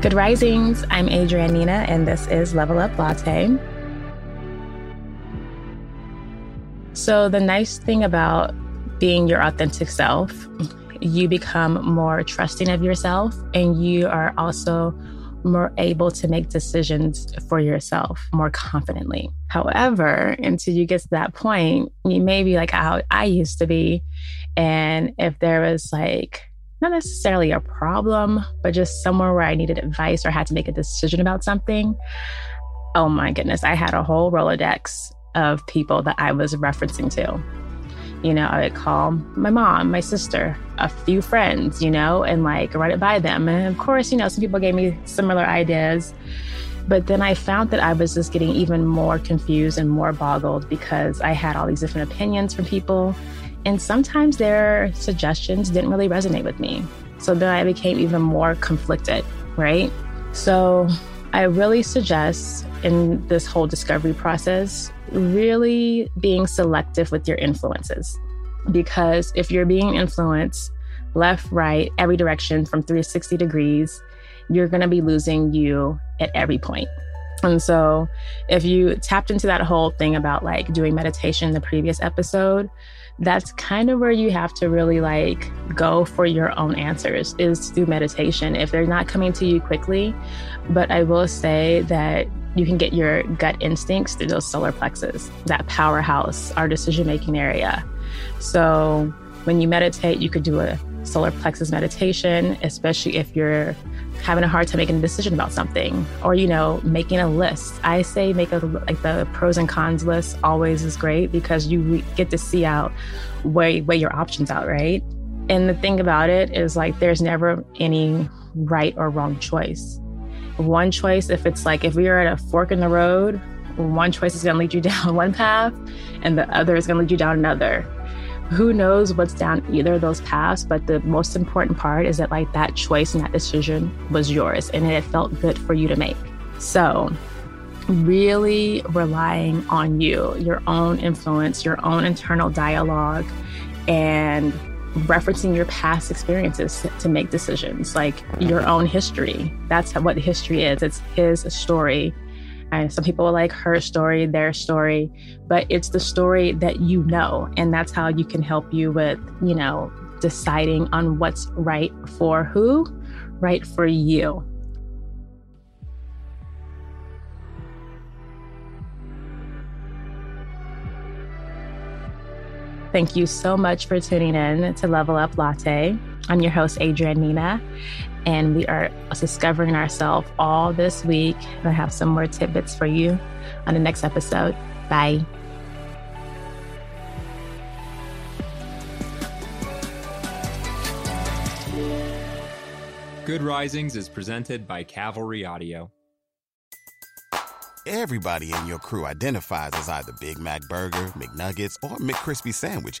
Good risings. I'm Adrianne Nina, and this is Level Up Latte. So, the nice thing about being your authentic self, you become more trusting of yourself, and you are also more able to make decisions for yourself more confidently. However, until you get to that point, you may be like how I used to be. And if there was like not necessarily a problem, but just somewhere where I needed advice or had to make a decision about something. Oh my goodness, I had a whole Rolodex of people that I was referencing to. You know, I would call my mom, my sister, a few friends, you know, and like run it by them. And of course, you know, some people gave me similar ideas. But then I found that I was just getting even more confused and more boggled because I had all these different opinions from people and sometimes their suggestions didn't really resonate with me. So then I became even more conflicted, right? So I really suggest in this whole discovery process, really being selective with your influences. Because if you're being influenced left, right, every direction from 360 degrees, you're going to be losing you at every point. And so, if you tapped into that whole thing about like doing meditation in the previous episode, that's kind of where you have to really like go for your own answers is through meditation if they're not coming to you quickly. But i will say that you can get your gut instincts through those solar plexus that powerhouse our decision making area. So when you meditate you could do a solar plexus meditation especially if you're having a hard time making a decision about something or you know making a list. I say make a like the pros and cons list always is great because you get to see out weigh weigh your options out right? And the thing about it is like there's never any right or wrong choice. One choice if it's like if we are at a fork in the road one choice is going to lead you down one path and the other is going to lead you down another who knows what's down either of those paths but the most important part is that like that choice and that decision was yours and it felt good for you to make. So really relying on you your own influence your own internal dialogue and referencing your past experiences to make decisions like your own history. That's what history is. It's his story and some people will like her story, their story, but it's the story that you know. And that's how you can help you with, you know, deciding on what's right for who, right for you. Thank you so much for tuning in to Level Up Latte. I'm your host, Adrianne Nina, and we are discovering ourselves all this week. I have some more tidbits for you on the next episode. Bye. Good Risings is presented by Cavalry Audio. Everybody in your crew identifies as either Big Mac Burger, McNuggets, or McCrispy Sandwich,